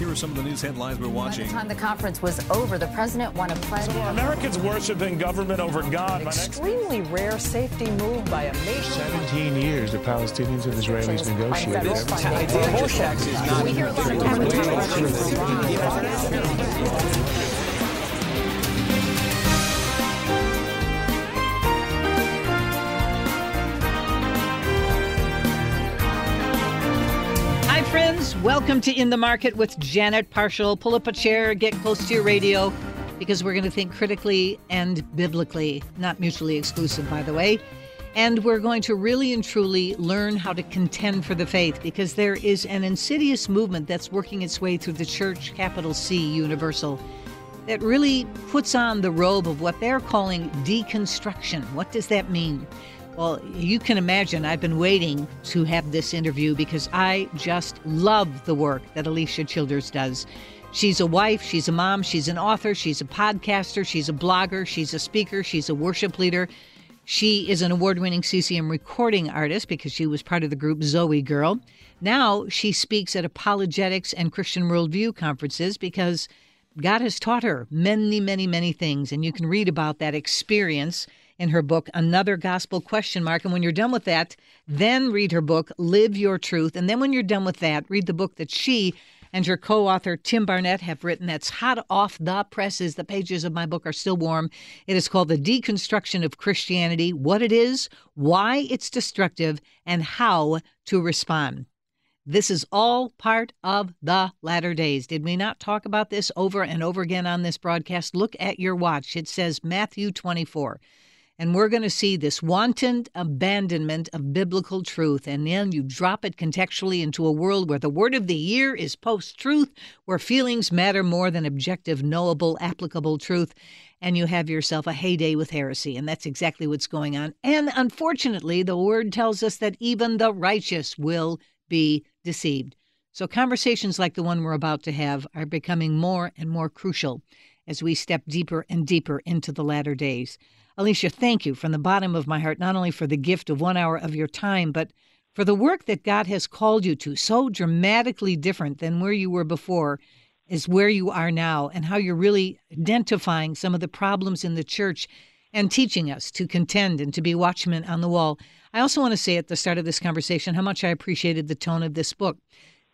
Here are some of the news headlines we're watching. By the time the conference was over, the president won a pledge. So Americans worshiping government over God? An extremely rare safety move by a nation. 17 years the Palestinians and Israelis negotiated. We hear a lot of friends. Welcome to In the Market with Janet Parshall. Pull up a chair, get close to your radio, because we're going to think critically and biblically, not mutually exclusive, by the way. And we're going to really and truly learn how to contend for the faith because there is an insidious movement that's working its way through the church, capital C, universal, that really puts on the robe of what they're calling deconstruction. What does that mean? Well, you can imagine I've been waiting to have this interview because I just love the work that Alisa Childers does. She's a wife, she's a mom, she's an author, she's a podcaster, she's a blogger, she's a speaker, she's a worship leader. She is an award winning CCM recording artist because she was part of the group Zoe Girl. Now she speaks at apologetics and Christian worldview conferences because God has taught her many, many, many things. And you can read about that experience in her book, Another Gospel Question Mark. And when you're done with that, then read her book, Live Your Truth. And then when you're done with that, read the book that she and her co author, Tim Barnett, have written that's hot off the presses. The pages of my book are still warm. It is called The Deconstruction of Christianity What It Is, Why It's Destructive, and How to Respond. This is all part of the latter days. Did we not talk about this over and over again on this broadcast? Look at your watch. It says Matthew 24. And we're going to see this wanton abandonment of biblical truth. And then you drop it contextually into a world where the word of the year is post truth, where feelings matter more than objective, knowable, applicable truth. And you have yourself a heyday with heresy. And that's exactly what's going on. And unfortunately, the word tells us that even the righteous will be deceived. So conversations like the one we're about to have are becoming more and more crucial as we step deeper and deeper into the latter days. Alisa, thank you from the bottom of my heart, not only for the gift of one hour of your time, but for the work that God has called you to, so dramatically different than where you were before, is where you are now, and how you're really identifying some of the problems in the church and teaching us to contend and to be watchmen on the wall. I also want to say at the start of this conversation how much I appreciated the tone of this book.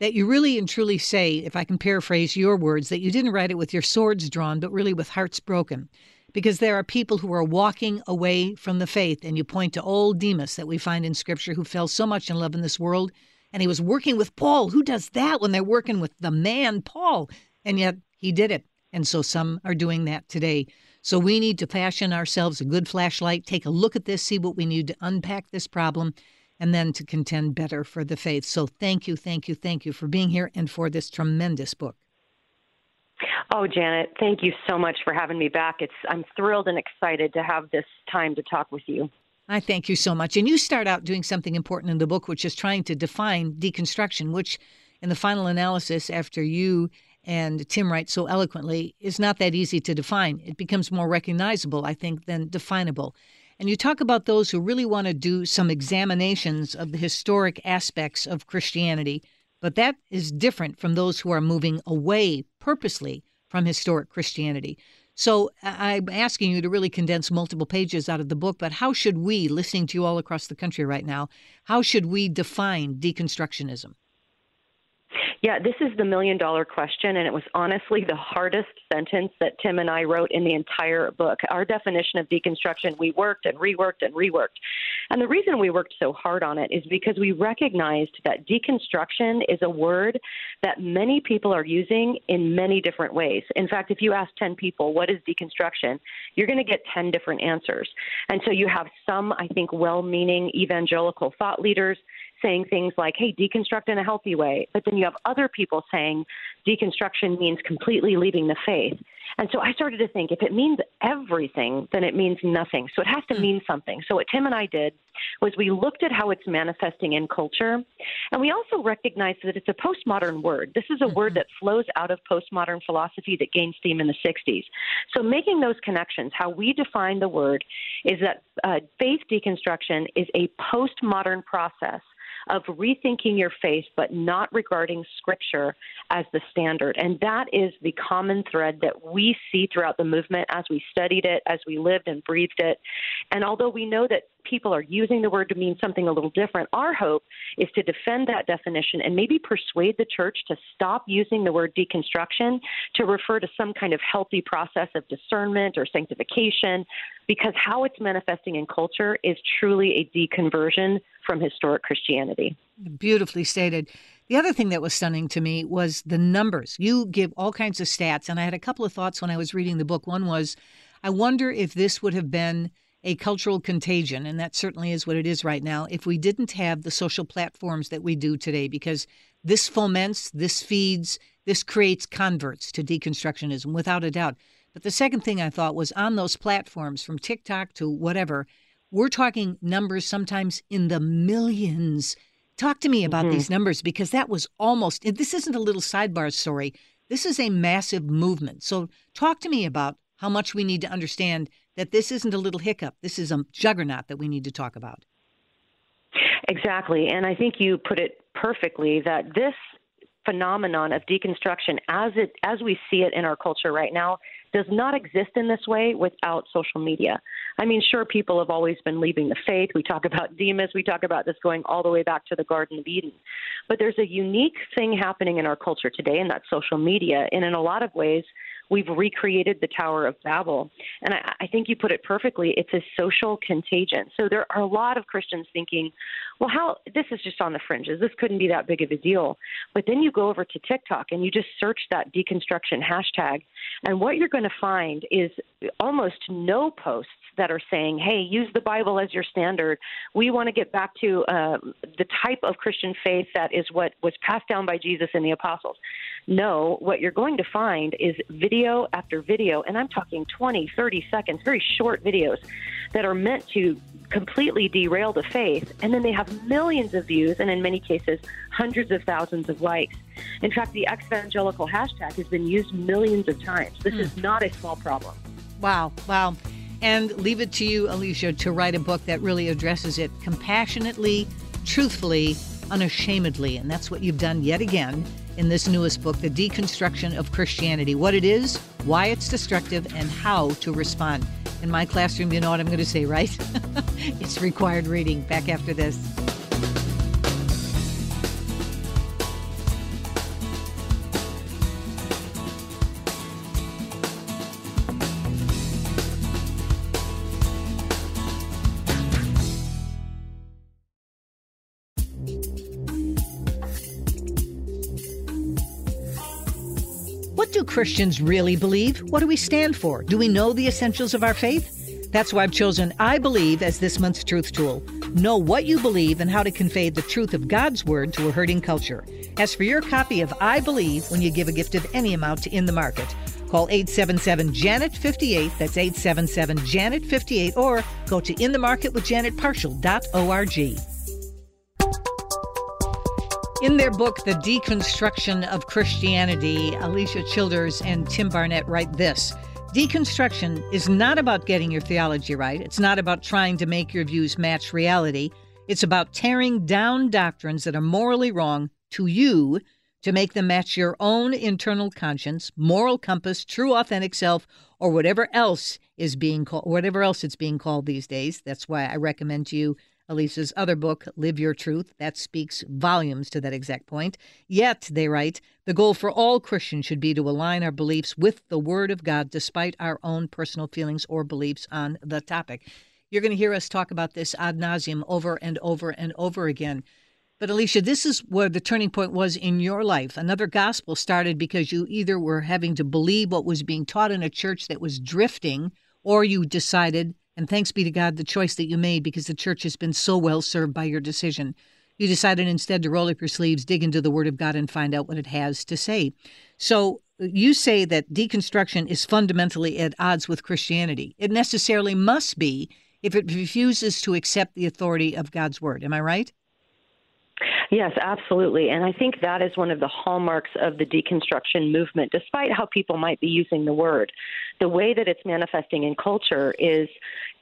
That you really and truly say, if I can paraphrase your words, that you didn't write it with your swords drawn, but really with hearts broken because there are people who are walking away from the faith. And you point to old Demas that we find in Scripture who fell so much in love in this world. And he was working with Paul. Who does that when they're working with the man, Paul? And yet he did it. And so some are doing that today. So we need to fashion ourselves a good flashlight, take a look at this, see what we need to unpack this problem, and then to contend better for the faith. So thank you, thank you, thank you for being here and for this tremendous book. Oh, Janet, thank you so much for having me back. It's I'm thrilled and excited to have this time to talk with you. I thank you so much. And you start out doing something important in the book, which is trying to define deconstruction, which, in the final analysis, after you and Tim write so eloquently, is not that easy to define. It becomes more recognizable, I think, than definable. And you talk about those who really want to do some examinations of the historic aspects of Christianity, but that is different from those who are moving away purposely from historic Christianity. So I'm asking you to really condense multiple pages out of the book, but how should we, listening to you all across the country right now, how should we define deconstructionism? Yeah, this is the million dollar question, and it was honestly the hardest sentence that Tim and I wrote in the entire book. Our definition of deconstruction, we worked and reworked and reworked. And the reason we worked so hard on it is because we recognized that deconstruction is a word that many people are using in many different ways. In fact, if you ask 10 people, what is deconstruction, you're going to get 10 different answers. And so you have some, I think, well meaning evangelical thought leaders saying things like, hey, deconstruct in a healthy way. But then you have other people saying deconstruction means completely leaving the faith. And so I started to think if it means everything, then it means nothing. So it has to hmm. mean something. So what Tim and I did was we looked at how it's manifesting in culture, and we also recognized that it's a postmodern word. This is a word mm-hmm. that flows out of postmodern philosophy that gained steam in the 60s. So making those connections, how we define the word is that uh, faith deconstruction is a postmodern process of rethinking your faith, but not regarding Scripture as the standard. And that is the common thread that we see throughout the movement as we studied it, as we lived and breathed it. And although we know that people are using the word to mean something a little different, our hope is to defend that definition and maybe persuade the church to stop using the word deconstruction to refer to some kind of healthy process of discernment or sanctification, because how it's manifesting in culture is truly a deconversion from historic Christianity. Beautifully stated. The other thing that was stunning to me was the numbers. You give all kinds of stats, and I had a couple of thoughts when I was reading the book. One was, I wonder if this would have been a cultural contagion, and that certainly is what it is right now, if we didn't have the social platforms that we do today, because this foments, this feeds, this creates converts to deconstructionism, without a doubt. But the second thing I thought was on those platforms, from TikTok to whatever, we're talking numbers sometimes in the millions. Talk to me about mm-hmm. these numbers because that was almost, this isn't a little sidebar story. This is a massive movement. So, talk to me about how much we need to understand that this isn't a little hiccup. This is a juggernaut that we need to talk about. Exactly. And I think you put it perfectly that this phenomenon of deconstruction as it as we see it in our culture right now does not exist in this way without social media. I mean, sure, people have always been leaving the faith. We talk about Demas, we talk about this going all the way back to the Garden of Eden. But there's a unique thing happening in our culture today, and that's social media. And in a lot of ways, We've recreated the Tower of Babel. And I, I think you put it perfectly. It's a social contagion. So there are a lot of Christians thinking, well, how this is just on the fringes. This couldn't be that big of a deal. But then you go over to TikTok and you just search that deconstruction hashtag. And what you're going to find is almost no posts that are saying, hey, use the Bible as your standard. We want to get back to uh, the type of Christian faith that is what was passed down by Jesus and the apostles. No, what you're going to find is video after video, and I'm talking 20, 30 seconds, very short videos that are meant to completely derail the faith, and then they have millions of views, and in many cases, hundreds of thousands of likes. In fact, the evangelical hashtag has been used millions of times. This mm. is not a small problem. Wow, wow. And leave it to you, Alisa, to write a book that really addresses it compassionately, truthfully, unashamedly. And that's what you've done yet again in this newest book, The Deconstruction of Christianity What it is, why it's destructive, and how to respond. In my classroom, you know what I'm going to say, right? it's required reading. Back after this. Christians really believe? What do we stand for? Do we know the essentials of our faith? That's why I've chosen I Believe as this month's truth tool. Know what you believe and how to convey the truth of God's Word to a hurting culture. As for your copy of I Believe when you give a gift of any amount to In the Market, call 877 Janet 58, that's 877 Janet 58, or go to inthemarketwithjanetparshall.org. In their book, The Deconstruction of Christianity, Alisa Childers and Tim Barnett write this Deconstruction is not about getting your theology right. It's not about trying to make your views match reality. It's about tearing down doctrines that are morally wrong to you to make them match your own internal conscience, moral compass, true authentic self, or whatever else is being called whatever else it's being called these days. That's why I recommend to you Alisa's other book, Live Your Truth, that speaks volumes to that exact point. Yet, they write, the goal for all Christians should be to align our beliefs with the Word of God despite our own personal feelings or beliefs on the topic. You're going to hear us talk about this ad nauseum over and over and over again. But Alisa, this is where the turning point was in your life. Another gospel started because you either were having to believe what was being taught in a church that was drifting, or you decided and thanks be to God, the choice that you made because the church has been so well served by your decision. You decided instead to roll up your sleeves, dig into the Word of God, and find out what it has to say. So you say that deconstruction is fundamentally at odds with Christianity. It necessarily must be if it refuses to accept the authority of God's Word. Am I right? Yes, absolutely. And I think that is one of the hallmarks of the deconstruction movement, despite how people might be using the word. The way that it's manifesting in culture is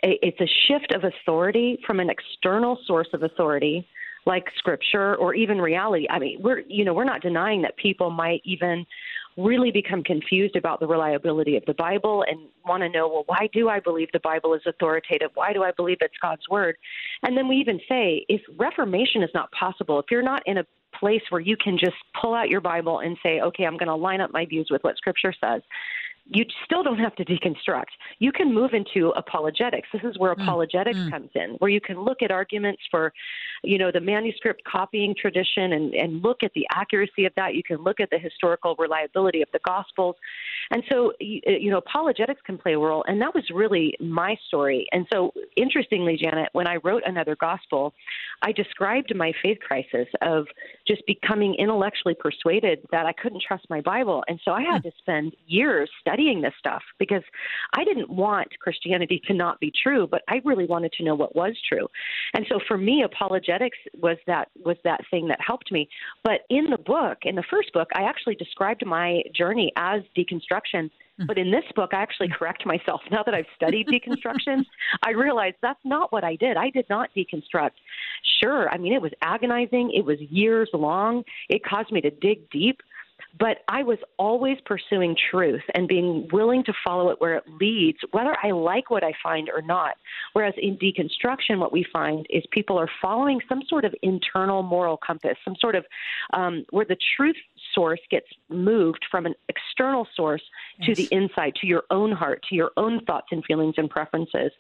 a, it's a shift of authority from an external source of authority like scripture or even reality. I mean, we're you know we're not denying that people might even really become confused about the reliability of the Bible and want to know, well, why do I believe the Bible is authoritative? Why do I believe it's God's word? And then we even say, if reformation is not possible, if you're not in a place where you can just pull out your Bible and say, okay, I'm going to line up my views with what Scripture says, you still don't have to deconstruct. You can move into apologetics. This is where mm. apologetics mm. comes in, where you can look at arguments for, you know, the manuscript copying tradition and, and look at the accuracy of that. You can look at the historical reliability of the Gospels. And so, you know, apologetics can play a role. And that was really my story. And so, interestingly, Janet, when I wrote another Gospel, I described my faith crisis of just becoming intellectually persuaded that I couldn't trust my Bible. And so I had mm. to spend years studying studying this stuff because I didn't want Christianity to not be true, but I really wanted to know what was true. And so for me, apologetics was that was that thing that helped me. But in the book, in the first book, I actually described my journey as deconstruction. Hmm. But in this book, I actually correct myself. Now that I've studied deconstruction, I realize that's not what I did. I did not deconstruct. Sure, I mean, it was agonizing. It was years long. It caused me to dig deep. But I was always pursuing truth and being willing to follow it where it leads, whether I like what I find or not. Whereas in deconstruction, what we find is people are following some sort of internal moral compass, some sort of um, where the truth source gets moved from an external source yes. to the inside, to your own heart, to your own thoughts and feelings and preferences.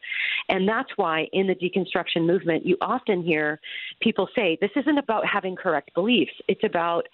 And that's why in the deconstruction movement, you often hear people say, this isn't about having correct beliefs, it's about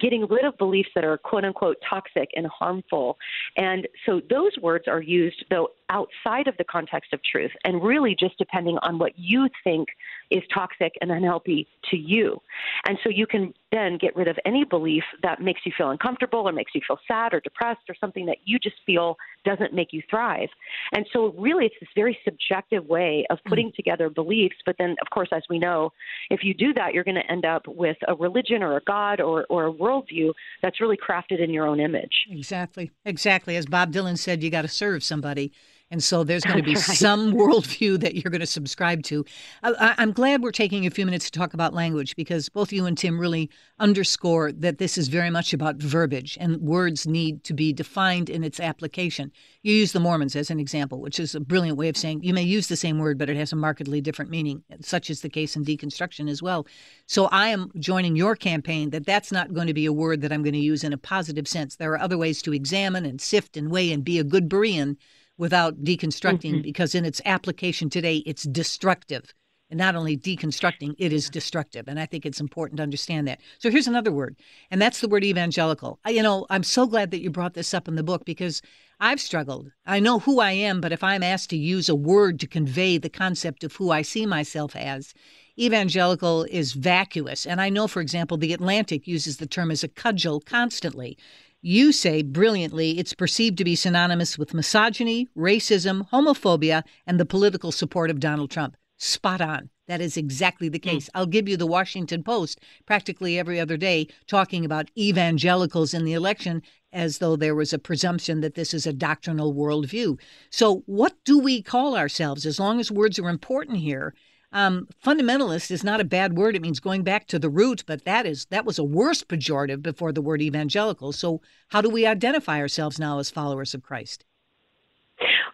getting rid of beliefs that are quote unquote toxic and harmful. And so those words are used, though, outside of the context of truth and really just depending on what you think is toxic and unhealthy to you. And so you can then get rid of any belief that makes you feel uncomfortable or makes you feel sad or depressed or something that you just feel doesn't make you thrive. And so really it's this very subjective way of putting mm. together beliefs. But then of course, as we know, if you do that, you're going to end up with a religion or a God or, or a worldview that's really crafted in your own image. Exactly. Exactly. As Bob Dylan said, you got to serve somebody. And so there's going to be right. some worldview that you're going to subscribe to. I, am glad we're taking a few minutes to talk about language because both you and Tim really underscore that this is very much about verbiage and words need to be defined in its application. You use the Mormons as an example, which is a brilliant way of saying you may use the same word, but it has a markedly different meaning. Such is the case in deconstruction as well. So I am joining your campaign that that's not going to be a word that I'm going to use in a positive sense. There are other ways to examine and sift and weigh and be a good Berean without deconstructing mm-hmm. because in its application today it's destructive. And not only deconstructing it is destructive. And i think it's important to understand that. So here's another word and that's the word evangelical. You know i'm so glad that you brought this up in the book because i've struggled. I know who i am but if i'm asked to use a word to convey the concept of who i see myself as evangelical is vacuous. And i know for example the atlantic uses the term as a cudgel constantly you say brilliantly it's perceived to be synonymous with misogyny, racism, homophobia, and the political support of Donald Trump. Spot on. That is exactly the hmm. case. Mm. I'll give you the Washington Post practically every other day talking about evangelicals in the election as though there was a presumption that this is a doctrinal worldview. So, what do we call ourselves? As long as words are important here, um, fundamentalist is not a bad word. It means going back to the root, but that is that was a worse pejorative before the word evangelical. So how do we identify ourselves now as followers of Christ?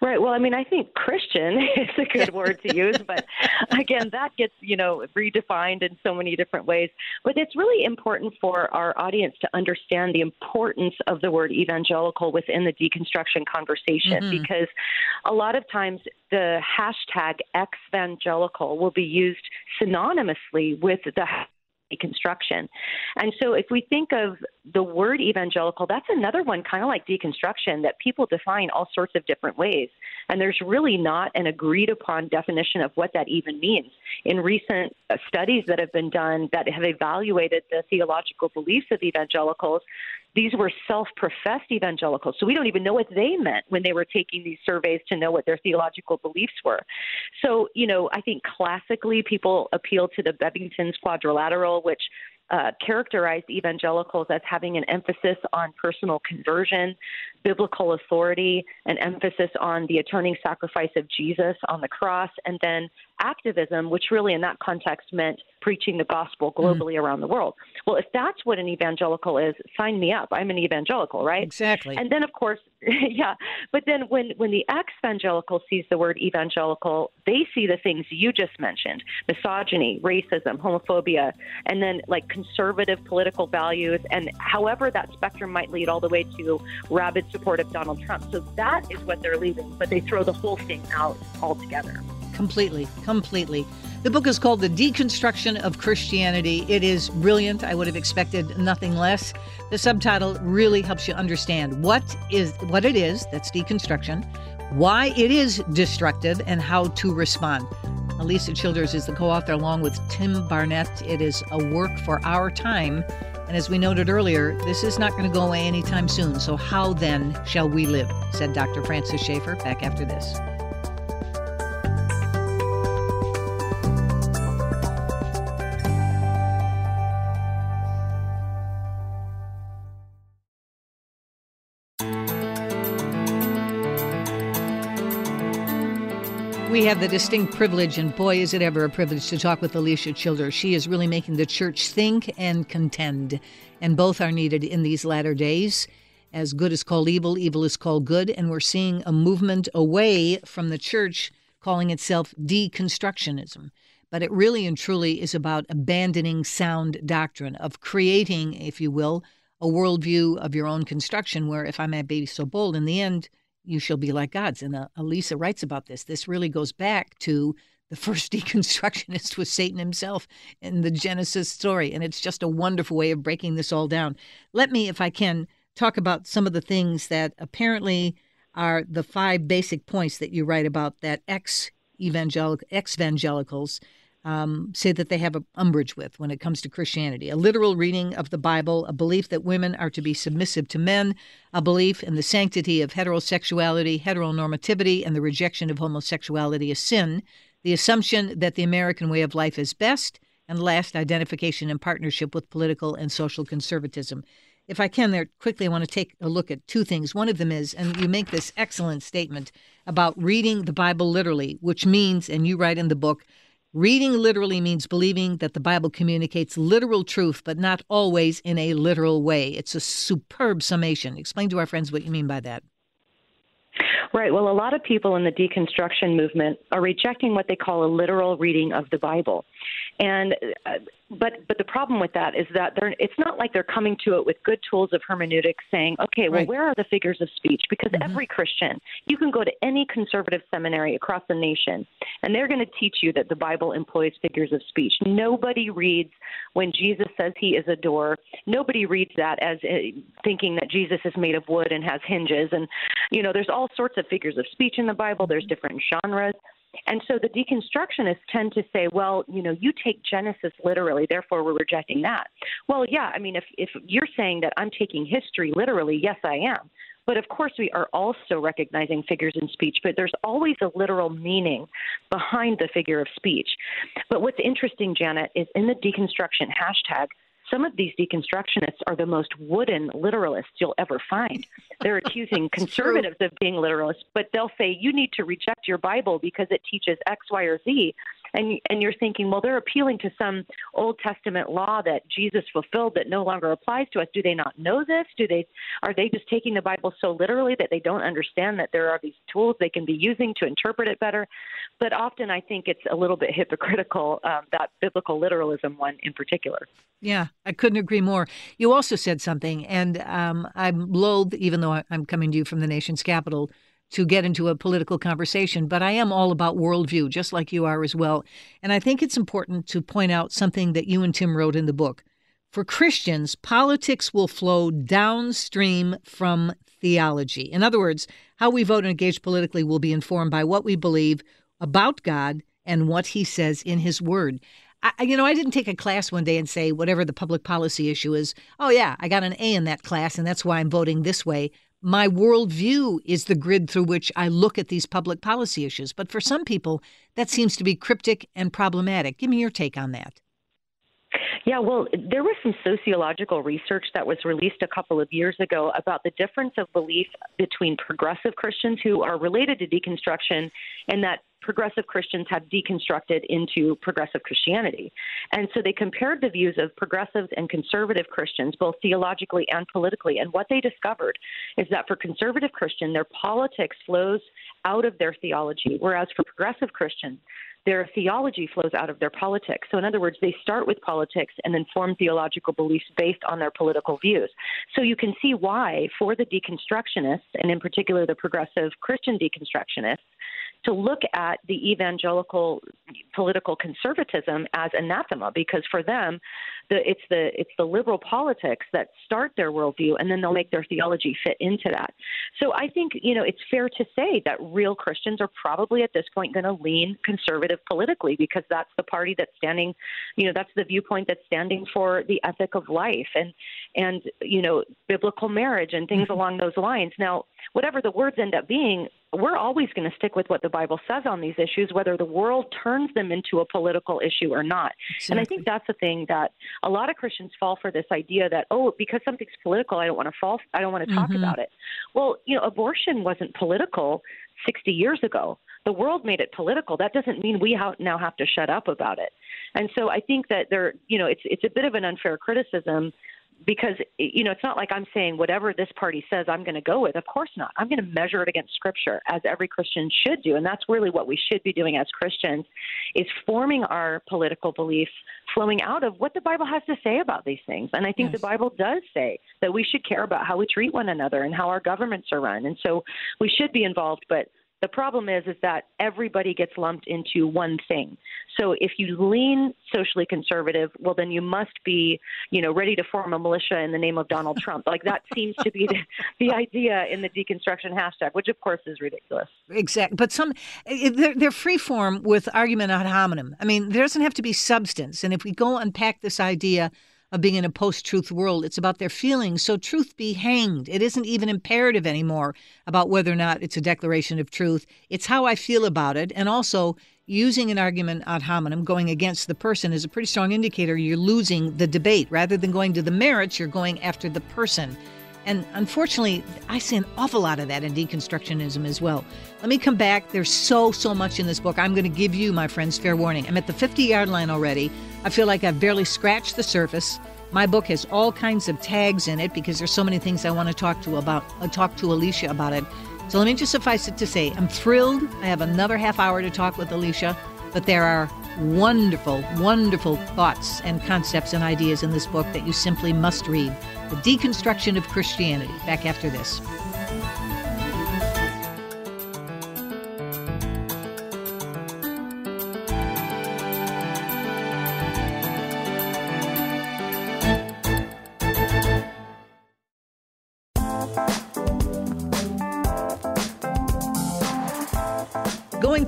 Right. Well, I mean, I think Christian is a good word to use, but again, that gets, you know, redefined in so many different ways. But it's really important for our audience to understand the importance of the word evangelical within the deconstruction conversation mm-hmm. because a lot of times the hashtag evangelical will be used synonymously with the deconstruction. And so if we think of the word evangelical, that's another one kind of like deconstruction that people define all sorts of different ways. And there's really not an agreed upon definition of what that even means. In recent uh, studies that have been done that have evaluated the theological beliefs of evangelicals, these were self professed evangelicals. So we don't even know what they meant when they were taking these surveys to know what their theological beliefs were. So, you know, I think classically people appeal to the Bebbington's quadrilateral, which uh, characterized evangelicals as having an emphasis on personal conversion, biblical authority, an emphasis on the atoning sacrifice of Jesus on the cross, and then activism, which really in that context meant preaching the gospel mm-hmm. globally mm. around the world. Well, if that's what an evangelical is, sign me up. I'm an evangelical, right? Exactly. And then, of course, yeah. But then when, when the ex evangelical sees the word evangelical, they see the things you just mentioned misogyny, racism, homophobia, and then like conservative political values, and however that spectrum might lead all the way to rabid support of Donald Trump. So that is what they're leaving, but they throw the whole thing out altogether. Completely, completely. The book is called The Deconstruction of Christianity. It is brilliant. I would have expected nothing less. The subtitle really helps you understand what is what it is that's deconstruction, why it is destructive, and how to respond. Alisa Childers is the co-author along with Tim Barnett. It is a work for our time. And as we noted earlier, this is not going to go away anytime soon. So how then shall we live? said Dr. Francis Schaeffer back after this. Have the distinct privilege, and boy, is it ever a privilege to talk with Alisa Childers. She is really making the church think and contend, and both are needed in these latter days. As good is called evil, evil is called good, and we're seeing a movement away from the church calling itself deconstructionism. But it really and truly is about abandoning sound doctrine, of creating, if you will, a worldview of your own construction, where, if I may be so bold, in the end, you shall be like gods. And uh, Alisa writes about this. This really goes back to the first deconstructionist was Satan himself in the Genesis story. And it's just a wonderful way of breaking this all down. Let me, if I can, talk about some of the things that apparently are the five basic points that you write about that ex evangelical ex evangelicals um, say that they have an umbrage with when it comes to Christianity. A literal reading of the Bible, a belief that women are to be submissive to men, a belief in the sanctity of heterosexuality, heteronormativity, and the rejection of homosexuality as sin, the assumption that the American way of life is best, and last, identification and partnership with political and social conservatism. If I can, there quickly, I want to take a look at two things. One of them is, and you make this excellent statement about reading the Bible literally, which means, and you write in the book, Reading literally means believing that the Bible communicates literal truth, but not always in a literal way. It's a superb summation. Explain to our friends what you mean by that. Right. Well, a lot of people in the deconstruction movement are rejecting what they call a literal reading of the Bible. And uh, but but the problem with that is that they're it's not like they're coming to it with good tools of hermeneutics saying okay well right. where are the figures of speech? Because mm-hmm. every christian you can go to any conservative seminary across the nation and they're going to teach you that the bible employs figures of speech. Nobody reads when jesus says he is a door. Nobody reads that as uh, thinking that jesus is made of wood and has hinges. And you know there's all sorts of figures of speech in the bible. There's different genres and so the deconstructionists tend to say, well, you know, you take Genesis literally, therefore we're rejecting that. Well, yeah, I mean, if, if you're saying that I'm taking history literally, yes, I am. But of course, we are also recognizing figures in speech, but there's always a literal meaning behind the figure of speech. But what's interesting, Janet, is in the deconstruction hashtag, some of these deconstructionists are the most wooden literalists you'll ever find. They're accusing conservatives of being literalists, but they'll say you need to reject your Bible because it teaches X, Y, or Z and and you're thinking, well, they're appealing to some Old Testament law that Jesus fulfilled that no longer applies to us. Do they not know this? Do they are they just taking the Bible so literally that they don't understand that there are these tools they can be using to interpret it better? But often, I think it's a little bit hypocritical um, that biblical literalism one in particular. Yeah, I couldn't agree more. You also said something, and um, I'm loath, even though I'm coming to you from the nation's capital to get into a political conversation, but I am all about worldview, just like you are as well. And I think it's important to point out something that you and Tim wrote in the book. For Christians, politics will flow downstream from theology. In other words, how we vote and engage politically will be informed by what we believe about God and what he says in his word. I, you know, I didn't take a class one day and say, whatever the public policy issue is, oh, yeah, I got an A in that class, and that's why I'm voting this way my worldview is the grid through which I look at these public policy issues. But for some people, that seems to be cryptic and problematic. Give me your take on that. Yeah, well, there was some sociological research that was released a couple of years ago about the difference of belief between progressive Christians who are related to deconstruction and that progressive Christians have deconstructed into progressive Christianity. And so they compared the views of progressives and conservative Christians, both theologically and politically. And what they discovered is that for conservative Christian, their politics flows out of their theology, whereas for progressive Christians, their theology flows out of their politics. So, in other words, they start with politics and then form theological beliefs based on their political views. So, you can see why, for the deconstructionists, and in particular the progressive Christian deconstructionists, to look at the evangelical political conservatism as anathema because for them the, it's the it's the liberal politics that start their worldview and then they'll make their theology fit into that so i think you know it's fair to say that real christians are probably at this point going to lean conservative politically because that's the party that's standing you know that's the viewpoint that's standing for the ethic of life and and you know biblical marriage and things mm-hmm. along those lines now whatever the words end up being we're always going to stick with what the Bible says on these issues, whether the world turns them into a political issue or not. Exactly. And I think that's the thing that a lot of Christians fall for this idea that oh, because something's political, I don't want to fall, I don't want to talk mm-hmm. about it. Well, you know, abortion wasn't political 60 years ago. The world made it political. That doesn't mean we ha- now have to shut up about it. And so I think that there, you know, it's it's a bit of an unfair criticism because you know it's not like I'm saying whatever this party says I'm going to go with. Of course not. I'm going to measure it against Scripture, as every Christian should do, and that's really what we should be doing as Christians, is forming our political beliefs flowing out of what the Bible has to say about these things. And I think yes. the Bible does say that we should care about how we treat one another and how our governments are run, and so we should be involved. But the problem is is that everybody gets lumped into one thing. So if you lean socially conservative, well then you must be, you know, ready to form a militia in the name of Donald Trump. Like that seems to be the, the idea in the deconstruction hashtag, which of course is ridiculous. Exactly. But some eh, eh, they're, they're free form with argument ad hominem. I mean, there doesn't have to be substance. And if we go unpack this idea of being in a post truth world. It's about their feelings. So truth be hanged. It isn't even imperative anymore about whether or not it's a declaration of truth. It's how I feel about it. And also, using an argument ad hominem, going against the person, is a pretty strong indicator you're losing the debate. Rather than going to the merits, you're going after the person. And unfortunately, I see an awful lot of that in deconstructionism as well. Let me come back. There's so, so much in this book. I'm going to give you, my friends, fair warning. I'm at the 50 yard line already. I feel like I've barely scratched the surface. My book has all kinds of tags in it because there's so many things I want to talk to about uh, talk to Alisa about it. So let me just suffice it to say, I'm thrilled. I have another half hour to talk with Alisa, but there are wonderful, wonderful thoughts and concepts and ideas in this book that you simply must read. The Deconstruction of Christianity. Back after this.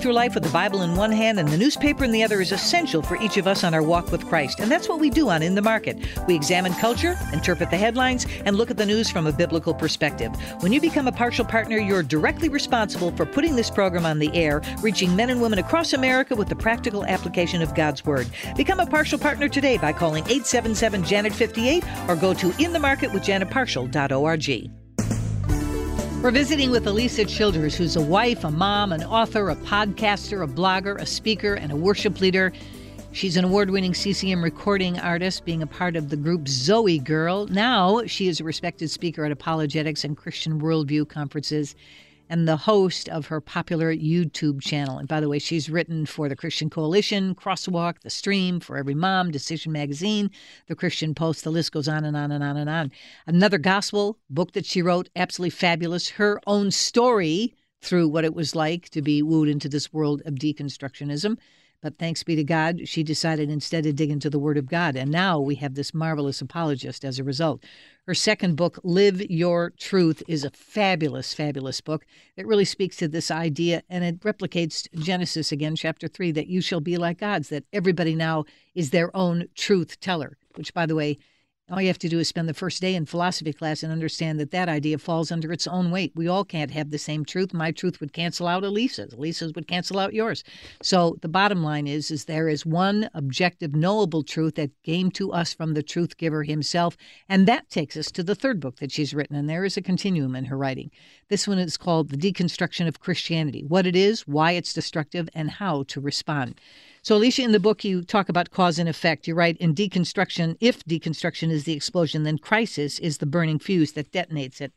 Through life with the Bible in one hand and the newspaper in the other is essential for each of us on our walk with Christ. And that's what we do on In the Market. We examine culture, interpret the headlines, and look at the news from a biblical perspective. When you become a Parshall partner, you're directly responsible for putting this program on the air, reaching men and women across America with the practical application of God's Word. Become a Parshall partner today by calling 877 Janet 58 or go to inthemarketwithjanetparshall.org. We're visiting with Alisa Childers, who's a wife, a mom, an author, a podcaster, a blogger, a speaker, and a worship leader. She's an award winning CCM recording artist, being a part of the group Zoe Girl. Now she is a respected speaker at apologetics and Christian worldview conferences and the host of her popular YouTube channel. And by the way, she's written for the Christian Coalition, Crosswalk, The Stream, For Every Mom, Decision Magazine, The Christian Post. The list goes on and on and on and on. Another gospel book that she wrote, absolutely fabulous. Her own story through what it was like to be wooed into this world of deconstructionism. But thanks be to God, she decided instead to dig into the Word of God. And now we have this marvelous apologist as a result. Her second book, Live Your Truth, is a fabulous, fabulous book that really speaks to this idea and it replicates Genesis again, chapter 3, that you shall be like gods, that everybody now is their own truth teller, which, by the way, All you have to do is spend the first day in philosophy class and understand that that idea falls under its own weight. We all can't have the same truth. My truth would cancel out Alisa's. Alisa's would cancel out yours. So the bottom line is, is there is one objective, knowable truth that came to us from the truth giver himself, and that takes us to the third book that she's written. And there is a continuum in her writing. This one is called "The Deconstruction of Christianity: What It Is, Why It's Destructive, and How to Respond." So, Alisa, in the book, you talk about cause and effect. You write in deconstruction, if deconstruction is the explosion, then crisis is the burning fuse that detonates it.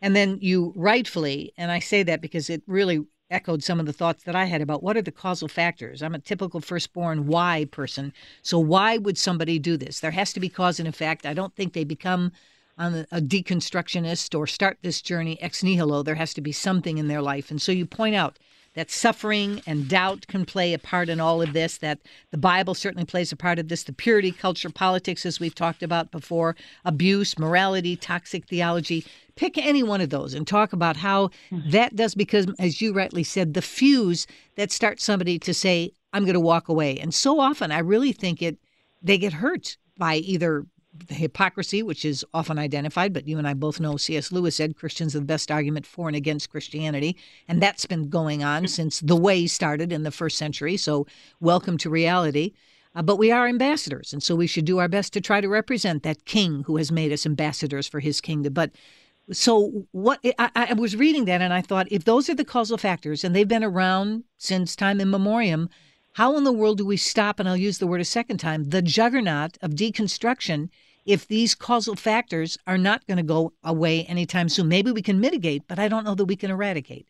And then you rightfully, and I say that because it really echoed some of the thoughts that I had about what are the causal factors. I'm a typical firstborn why person. So, why would somebody do this? There has to be cause and effect. I don't think they become a deconstructionist or start this journey ex nihilo. There has to be something in their life. And so you point out that suffering and doubt can play a part in all of this, that the Bible certainly plays a part of this, the purity culture, politics, as we've talked about before, abuse, morality, toxic theology. Pick any one of those and talk about how mm-hmm. that does, because as you rightly said, the fuse that starts somebody to say, I'm going to walk away. And so often I really think it, they get hurt by either the hypocrisy, which is often identified, but you and I both know C.S. Lewis said Christians are the best argument for and against Christianity. And that's been going on since the way started in the first century. So, welcome to reality. Uh, but we are ambassadors, and so we should do our best to try to represent that king who has made us ambassadors for his kingdom. But so, what I, I was reading that and I thought if those are the causal factors and they've been around since time immemorial, how in the world do we stop, and I'll use the word a second time, the juggernaut of deconstruction if these causal factors are not going to go away anytime soon. Maybe we can mitigate, but I don't know that we can eradicate.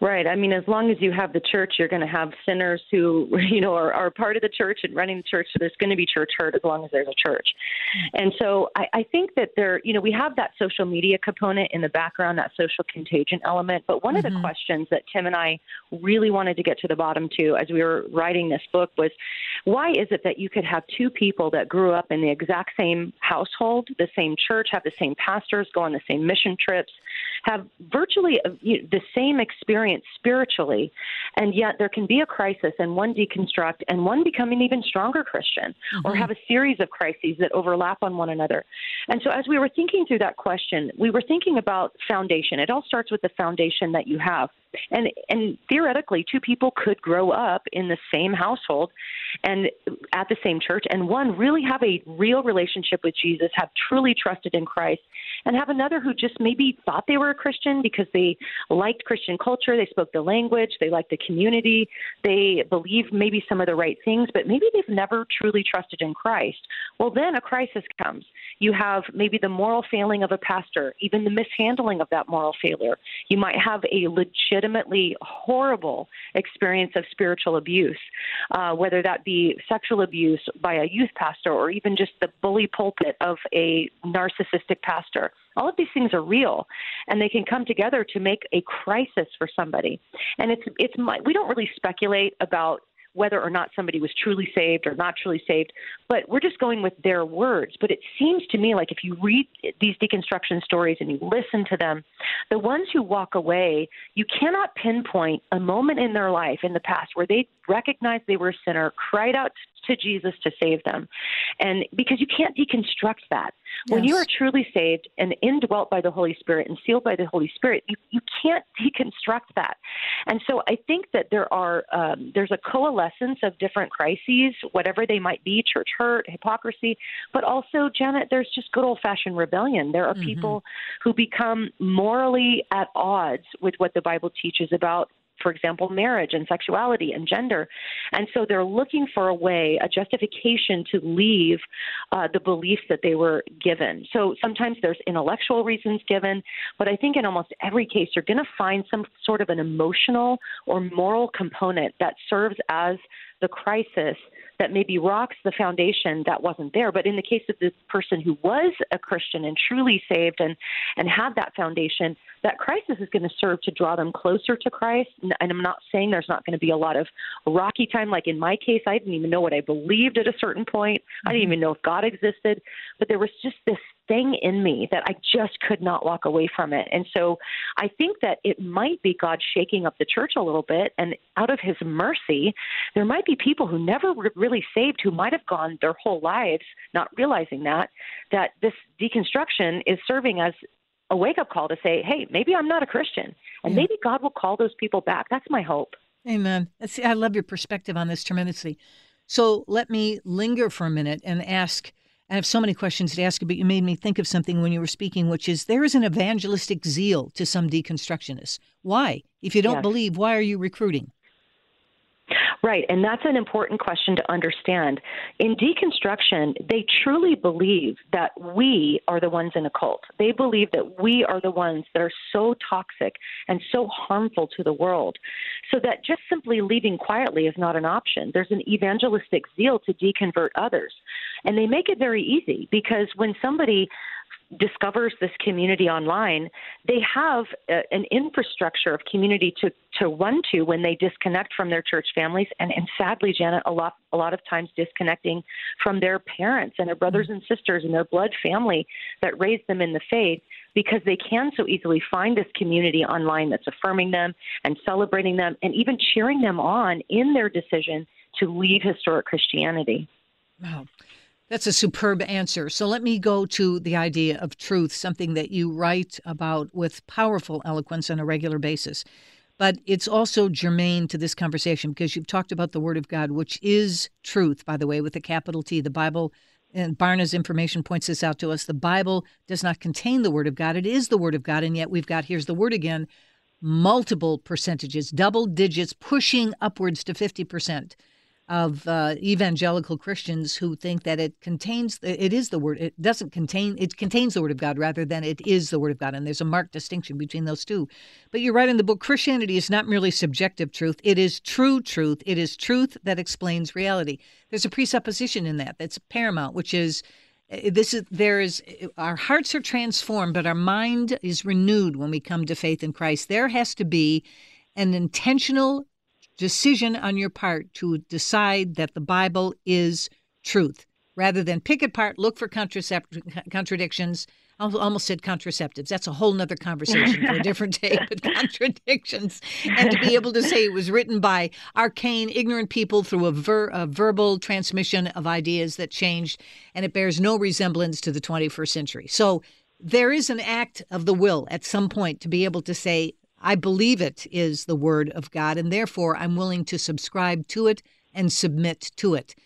Right. I mean, as long as you have the church, you're going to have sinners who, you know, are, are part of the church and running the church. So there's going to be church hurt as long as there's a church. And so I, I think that there, you know, we have that social media component in the background, that social contagion element. But one mm-hmm. of the mm-hmm. questions that Tim and I really wanted to get to the bottom to as we were writing this book was why is it that you could have two people that grew up in the exact same household, the same church, have the same pastors, go on the same mission trips, have virtually uh, the same experience spiritually, and yet there can be a crisis and one deconstruct and one become an even stronger Christian mm-hmm. or have a series of crises that overlap on one another. And so as we were thinking through that question, we were thinking about foundation. It all starts with the foundation that you have. And and theoretically, two people could grow up in the same household and at the same church, and one really have a real relationship with Jesus, have truly trusted in Christ, and have another who just maybe thought they were a Christian because they liked Christian culture, they spoke the language, they liked the community, they believed maybe some of the right things, but maybe they've never truly trusted in Christ. Well, then a crisis comes. You have maybe the moral failing of a pastor, even the mishandling of that moral failure. You might have a legitimately horrible experience of spiritual abuse, uh, whether that be sexual abuse by a youth pastor or even just the bully pulpit of a narcissistic pastor. All of these things are real, and they can come together to make a crisis for somebody. And it's it's we don't really speculate about whether or not somebody was truly saved or not truly saved, but we're just going with their words. But it seems to me like if you read these deconstruction stories and you listen to them, the ones who walk away, you cannot pinpoint a moment in their life in the past where they recognized they were a sinner, cried out to Jesus to save them. And because you can't deconstruct that. Yes. When you are truly saved and indwelt by the Holy Spirit and sealed by the Holy Spirit, you, you can't deconstruct that. And so I think that there are um, there's a coalescence of different crises, whatever they might be, church hurt, hypocrisy, but also Janet, there's just good old fashioned rebellion. There are mm-hmm. people who become morally at odds with what the Bible teaches about for example, marriage and sexuality and gender. And so they're looking for a way, a justification to leave uh, the beliefs that they were given. So sometimes there's intellectual reasons given, but I think in almost every case, you're going to find some sort of an emotional or moral component that serves as the crisis that maybe rocks the foundation that wasn't there. But in the case of this person who was a Christian and truly saved and, and had that foundation, that crisis is going to serve to draw them closer to Christ. And I'm not saying there's not going to be a lot of rocky time. Like in my case, I didn't even know what I believed at a certain point. I didn't mm-hmm. even know if God existed. But there was just this thing in me that I just could not walk away from it. And so I think that it might be God shaking up the church a little bit. And out of his mercy, there might be people who never were really saved who might have gone their whole lives not realizing that, that this deconstruction is serving as a wake up call to say, hey, maybe I'm not a Christian. And Yeah. maybe God will call those people back. That's my hope. Amen. See, I love your perspective on this tremendously. So let me linger for a minute and ask. I have so many questions to ask you, but you made me think of something when you were speaking, which is there is an evangelistic zeal to some deconstructionists. Why? If you don't Yes. believe, why are you recruiting? Right, and that's an important question to understand. In deconstruction, they truly believe that we are the ones in a cult. They believe that we are the ones that are so toxic and so harmful to the world. So that just simply leaving quietly is not an option. There's an evangelistic zeal to deconvert others. And they make it very easy because when somebody discovers this community online, they have uh, an infrastructure of community to, to run to when they disconnect from their church families, and, and sadly, Janet, a lot a lot of times disconnecting from their parents and their brothers and sisters and their blood family that raised them in the faith, because they can so easily find this community online that's affirming them and celebrating them and even cheering them on in their decision to leave historic Christianity. Wow. That's a superb answer. So let me go to the idea of truth, something that you write about with powerful eloquence on a regular basis. But it's also germane to this conversation because you've talked about the Word of God, which is truth, by the way, with a capital T. The Bible, and Barna's information points this out to us. The Bible does not contain the Word of God, it is the Word of God. And yet we've got, here's the word again, multiple percentages, double digits, pushing upwards to 50% of uh, evangelical Christians who think that it contains, it is the word, it doesn't contain, it contains the word of God rather than it is the word of God. And there's a marked distinction between those two. But you write in the book Christianity is not merely subjective truth, it is true truth. It is truth that explains reality. There's a presupposition in that that's paramount, which is uh, this is there is our hearts are transformed but our mind is renewed when we come to faith in christ there has to be an intentional decision on your part to decide that the bible is truth rather than pick it apart look for contracept- contradictions I almost said contraceptives. That's a whole nother conversation for a different day, but contradictions. And to be able to say it was written by arcane, ignorant people through a, ver- a verbal transmission of ideas that changed, and it bears no resemblance to the 21st century. So there is an act of the will at some point to be able to say, I believe it is the word of God, and therefore I'm willing to subscribe to it and submit to it.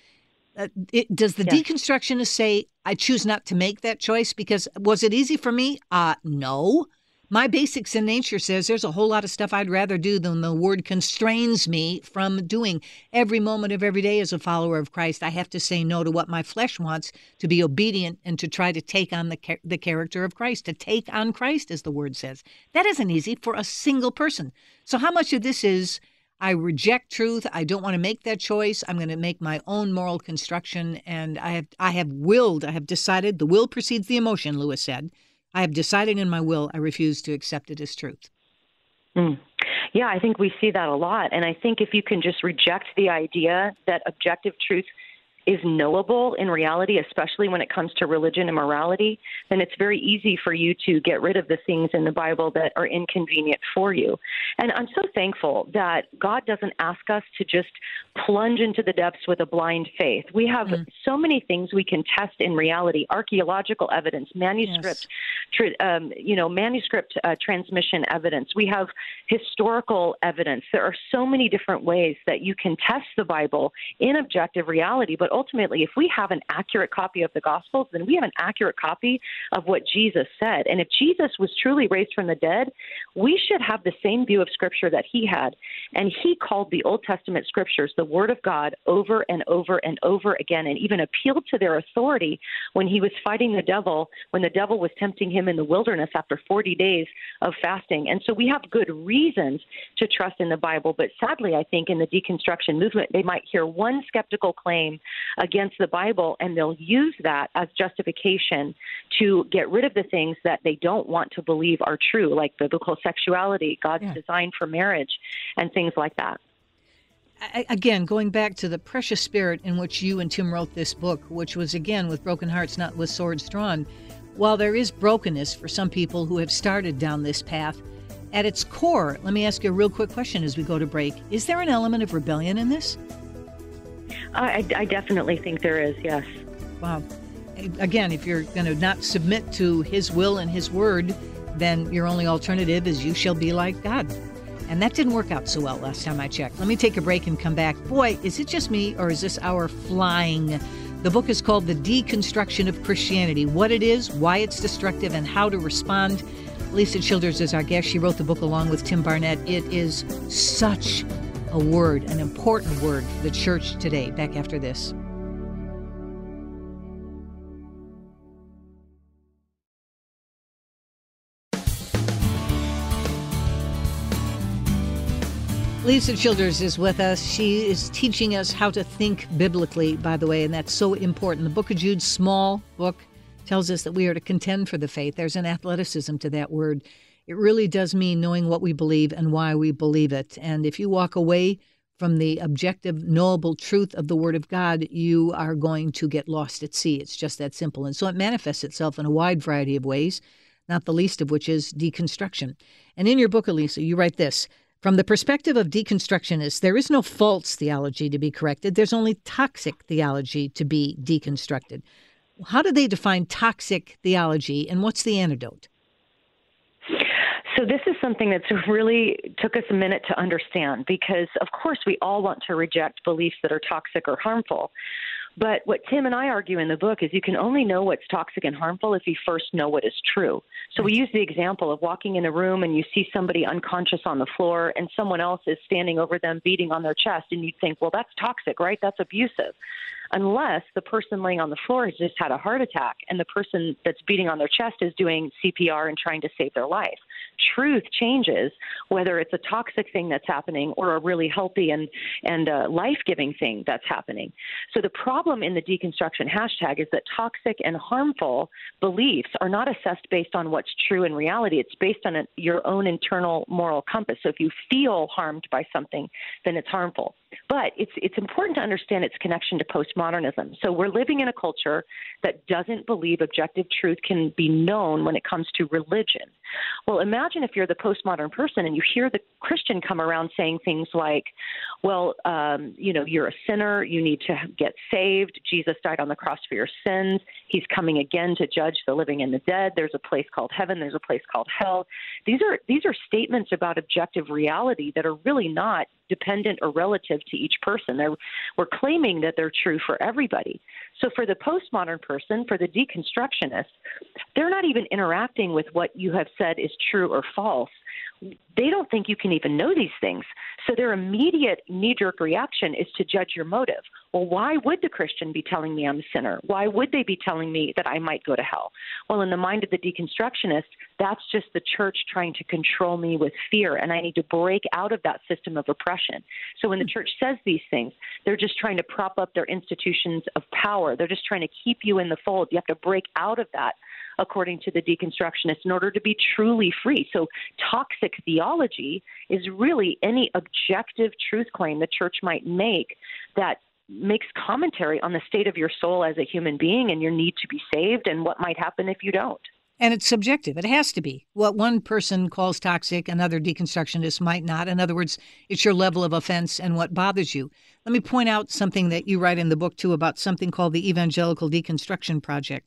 Uh, it, does the Yes. deconstructionist say, I choose not to make that choice? Because was it easy for me? Uh, no. My basics in nature says there's a whole lot of stuff I'd rather do than the word constrains me from doing. Every moment of every day as a follower of Christ, I have to say no to what my flesh wants, to be obedient and to try to take on the, the character of Christ, to take on Christ, as the word says. That isn't easy for a single person. So, how much of this is I reject truth. I don't want to make that choice. I'm going to make my own moral construction, and I have I have willed. I have decided. The will precedes the emotion. Lewis said. I have decided in my will. I refuse to accept it as truth. Mm. Yeah, I think we see that a lot. And I think if you can just reject the idea that objective truth is knowable in reality, especially when it comes to religion and morality, then it's very easy for you to get rid of the things in the Bible that are inconvenient for you. And I'm so thankful that God doesn't ask us to just plunge into the depths with a blind faith. We have so many things we can test in reality archaeological evidence, manuscript, tr- um, you know, manuscript uh, transmission evidence. We have historical evidence. There are so many different ways that you can test the Bible in objective reality. But ultimately, if we have an accurate copy of the Gospels, then we have an accurate copy of what Jesus said. And if Jesus was truly raised from the dead, we should have the same view of Scripture that he had. And he called the Old Testament Scriptures the Word of God over and over and over again, and even appealed to their authority when he was fighting the devil, when the devil was tempting him in the wilderness after 40 days of fasting. And so we have good reasons to trust in the Bible. But sadly, I think in the deconstruction movement, they might hear one skeptical claim against the Bible, and they'll use that as justification to get rid of the things that they don't want to believe are true, like biblical sexuality, God's Yeah. design for marriage, and things like that. Again, going back to the precious spirit in which you and Tim wrote this book, which was again with broken hearts, not with swords drawn. while there is brokenness for some people who have started down this path, at its core, let me ask you a real quick question as we go to break. Is there an element of rebellion in this? I, I definitely think there is, yes. Wow. Again, if you're going to not submit to his will and his word, then your only alternative is you shall be like God. And that didn't work out so well last time I checked. Let me take a break and come back. Boy, is it just me or is this our flying? The book is called The Deconstruction of Christianity What it is, why it's destructive, and how to respond. Alisa Childers is our guest. She wrote the book along with Tim Barnett. It is such a word, an important word for the church today. Back after this. Alisa Childers is with us. She is teaching us how to think biblically, by the way, and that's so important. The Book of Jude, small book, tells us that we are to contend for the faith. There's an athleticism to that word. It really does mean knowing what we believe and why we believe it. And if you walk away from the objective, knowable truth of the Word of God, you are going to get lost at sea. It's just that simple. And so it manifests itself in a wide variety of ways, not the least of which is deconstruction. And in your book, Alisa, you write this From the perspective of deconstructionists, there is no false theology to be corrected, there's only toxic theology to be deconstructed. How do they define toxic theology, and what's the antidote? So this is something that's really took us a minute to understand because of course we all want to reject beliefs that are toxic or harmful. But what Tim and I argue in the book is you can only know what's toxic and harmful if you first know what is true. So we use the example of walking in a room and you see somebody unconscious on the floor and someone else is standing over them beating on their chest and you think, well, that's toxic, right? That's abusive unless the person laying on the floor has just had a heart attack and the person that's beating on their chest is doing CPR and trying to save their life. Truth changes whether it's a toxic thing that's happening or a really healthy and and uh, life-giving thing that's happening. So the problem in the deconstruction hashtag is that toxic and harmful beliefs are not assessed based on what's true in reality. It's based on a, your own internal moral compass. So if you feel harmed by something, then it's harmful. But it's it's important to understand its connection to postmodernism. So we're living in a culture that doesn't believe objective truth can be known when it comes to religion. Well, imagine if you're the postmodern person and you hear the Christian come around saying things like, "Well, um, you know, you're a sinner. You need to get saved. Jesus died on the cross for your sins. He's coming again to judge the living and the dead. There's a place called heaven. There's a place called hell." These are these are statements about objective reality that are really not dependent or relative to each person. They're, we're claiming that they're true for everybody. So for the postmodern person, for the deconstructionist, they're not even interacting with what you have said is true or false they don't think you can even know these things. So their immediate knee jerk reaction is to judge your motive. Well, why would the Christian be telling me I'm a sinner? Why would they be telling me that I might go to hell? Well, in the mind of the deconstructionist, that's just the church trying to control me with fear, and I need to break out of that system of oppression. So when the hmm. church says these things, they're just trying to prop up their institutions of power. They're just trying to keep you in the fold. You have to break out of that according to the deconstructionists, in order to be truly free. So, toxic theology is really any objective truth claim the church might make that makes commentary on the state of your soul as a human being and your need to be saved and what might happen if you don't. And it's subjective. It has to be. What one person calls toxic, another deconstructionist might not. In other words, it's your level of offense and what bothers you. Let me point out something that you write in the book, too, about something called the Evangelical Deconstruction Project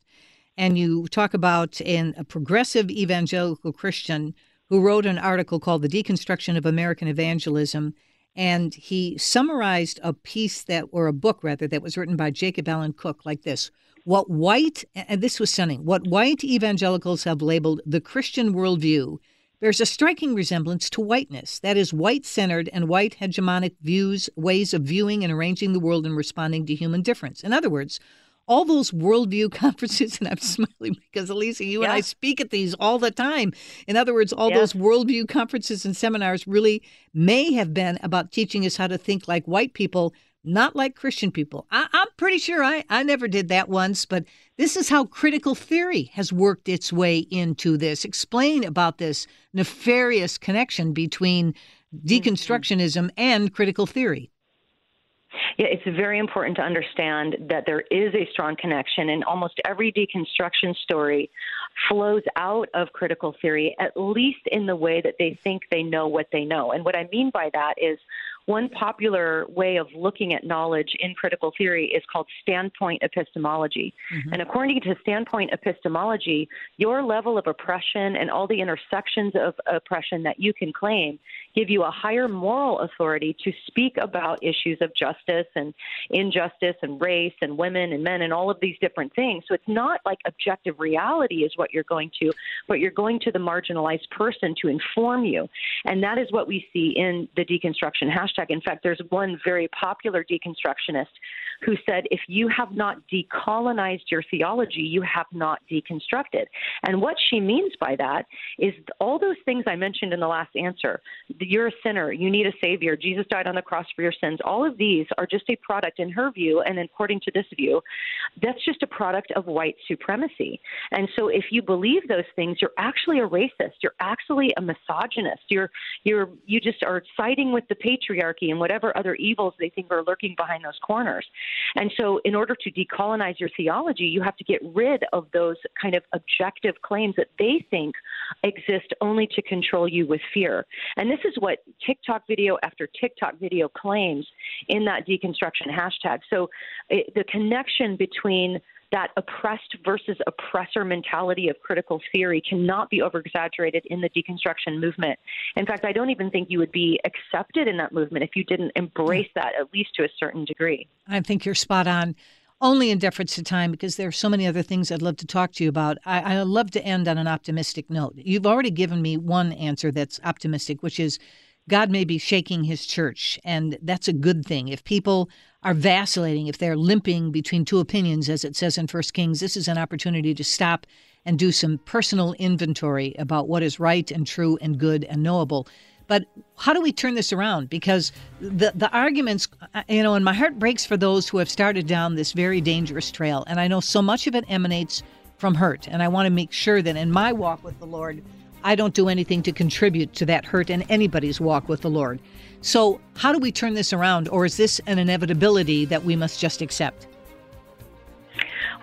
and you talk about an, a progressive evangelical Christian who wrote an article called The Deconstruction of American Evangelism. And he summarized a piece that, or a book rather, that was written by Jacob Alan Cook like this What white, and this was stunning, what white evangelicals have labeled the Christian worldview bears a striking resemblance to whiteness. That is, white centered and white hegemonic views, ways of viewing and arranging the world and responding to human difference. In other words, all those worldview conferences, and I'm smiling because Alisa, you yeah. and I speak at these all the time. In other words, all those worldview conferences and seminars really may have been about teaching us how to think like white people, not like Christian people. I, am pretty sure I, I never did that once, but this is how critical theory has worked its way into this. Explain about this nefarious connection between mm-hmm. deconstructionism and critical theory. Yeah, it's very important to understand that there is a strong connection, and almost every deconstruction story flows out of critical theory, at least in the way that they think they know what they know. And what I mean by that is one popular way of looking at knowledge in critical theory is called standpoint epistemology. Mm-hmm. And according to standpoint epistemology, your level of oppression and all the intersections of oppression that you can claim give you a higher moral authority to speak about issues of justice and injustice and race and women and men and all of these different things. So it's not like objective reality is what you're going to, but you're going to the marginalized person to inform you. And that is what we see in the deconstruction hashtag. In fact, there's one very popular deconstructionist who said, if you have not decolonized your theology, you have not deconstructed. And what she means by that is all those things I mentioned in the last answer you're a sinner, you need a savior, Jesus died on the cross for your sins. All of these are just a product, in her view, and according to this view, that's just a product of white supremacy. And so if you believe those things, you're actually a racist, you're actually a misogynist, you're you're you just are siding with the patriarchy and whatever other evils they think are lurking behind those corners. And so in order to decolonize your theology, you have to get rid of those kind of objective claims that they think exist only to control you with fear. And this is is what TikTok video after TikTok video claims in that deconstruction hashtag. So it, the connection between that oppressed versus oppressor mentality of critical theory cannot be overexaggerated in the deconstruction movement. In fact, I don't even think you would be accepted in that movement if you didn't embrace that, at least to a certain degree. I think you're spot on only in deference to time because there are so many other things I'd love to talk to you about. I, I love to end on an optimistic note. You've already given me one answer that's optimistic, which is God may be shaking his church, and that's a good thing. If people are vacillating, if they're limping between two opinions, as it says in First Kings, this is an opportunity to stop and do some personal inventory about what is right and true and good and knowable. But how do we turn this around? Because the the arguments, uh, you know, and my heart breaks for those who have started down this very dangerous trail. And I know so much of it emanates from hurt. And I want to make sure that in my walk with the Lord, I don't do anything to contribute to that hurt in anybody's walk with the Lord. So, how do we turn this around? Or is this an inevitability that we must just accept?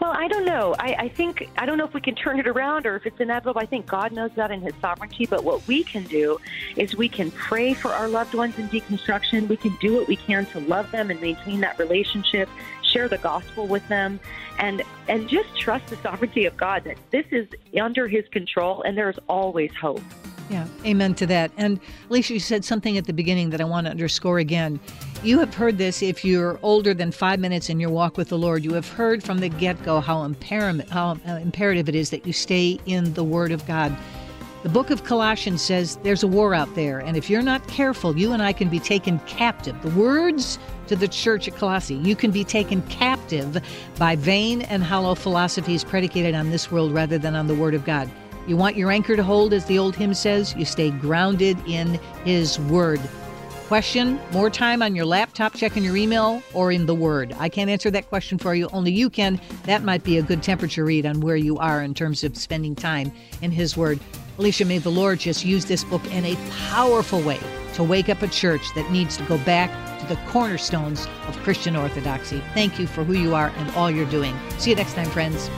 Well, I don't know. I, I think I don't know if we can turn it around or if it's inevitable. I think God knows that in His sovereignty. But what we can do is we can pray for our loved ones in deconstruction. We can do what we can to love them and maintain that relationship, share the gospel with them, and and just trust the sovereignty of God that this is under His control and there is always hope. Yeah, amen to that. And Alisa, you said something at the beginning that I want to underscore again. You have heard this if you're older than five minutes in your walk with the Lord. You have heard from the get go how, how uh, imperative it is that you stay in the Word of God. The book of Colossians says there's a war out there, and if you're not careful, you and I can be taken captive. The words to the church at Colossae you can be taken captive by vain and hollow philosophies predicated on this world rather than on the Word of God. You want your anchor to hold, as the old hymn says, you stay grounded in His Word question, more time on your laptop checking your email or in the Word? I can't answer that question for you. Only you can. That might be a good temperature read on where you are in terms of spending time in His Word. Alisa, may the Lord just use this book in a powerful way to wake up a church that needs to go back to the cornerstones of Christian orthodoxy. Thank you for who you are and all you're doing. See you next time, friends.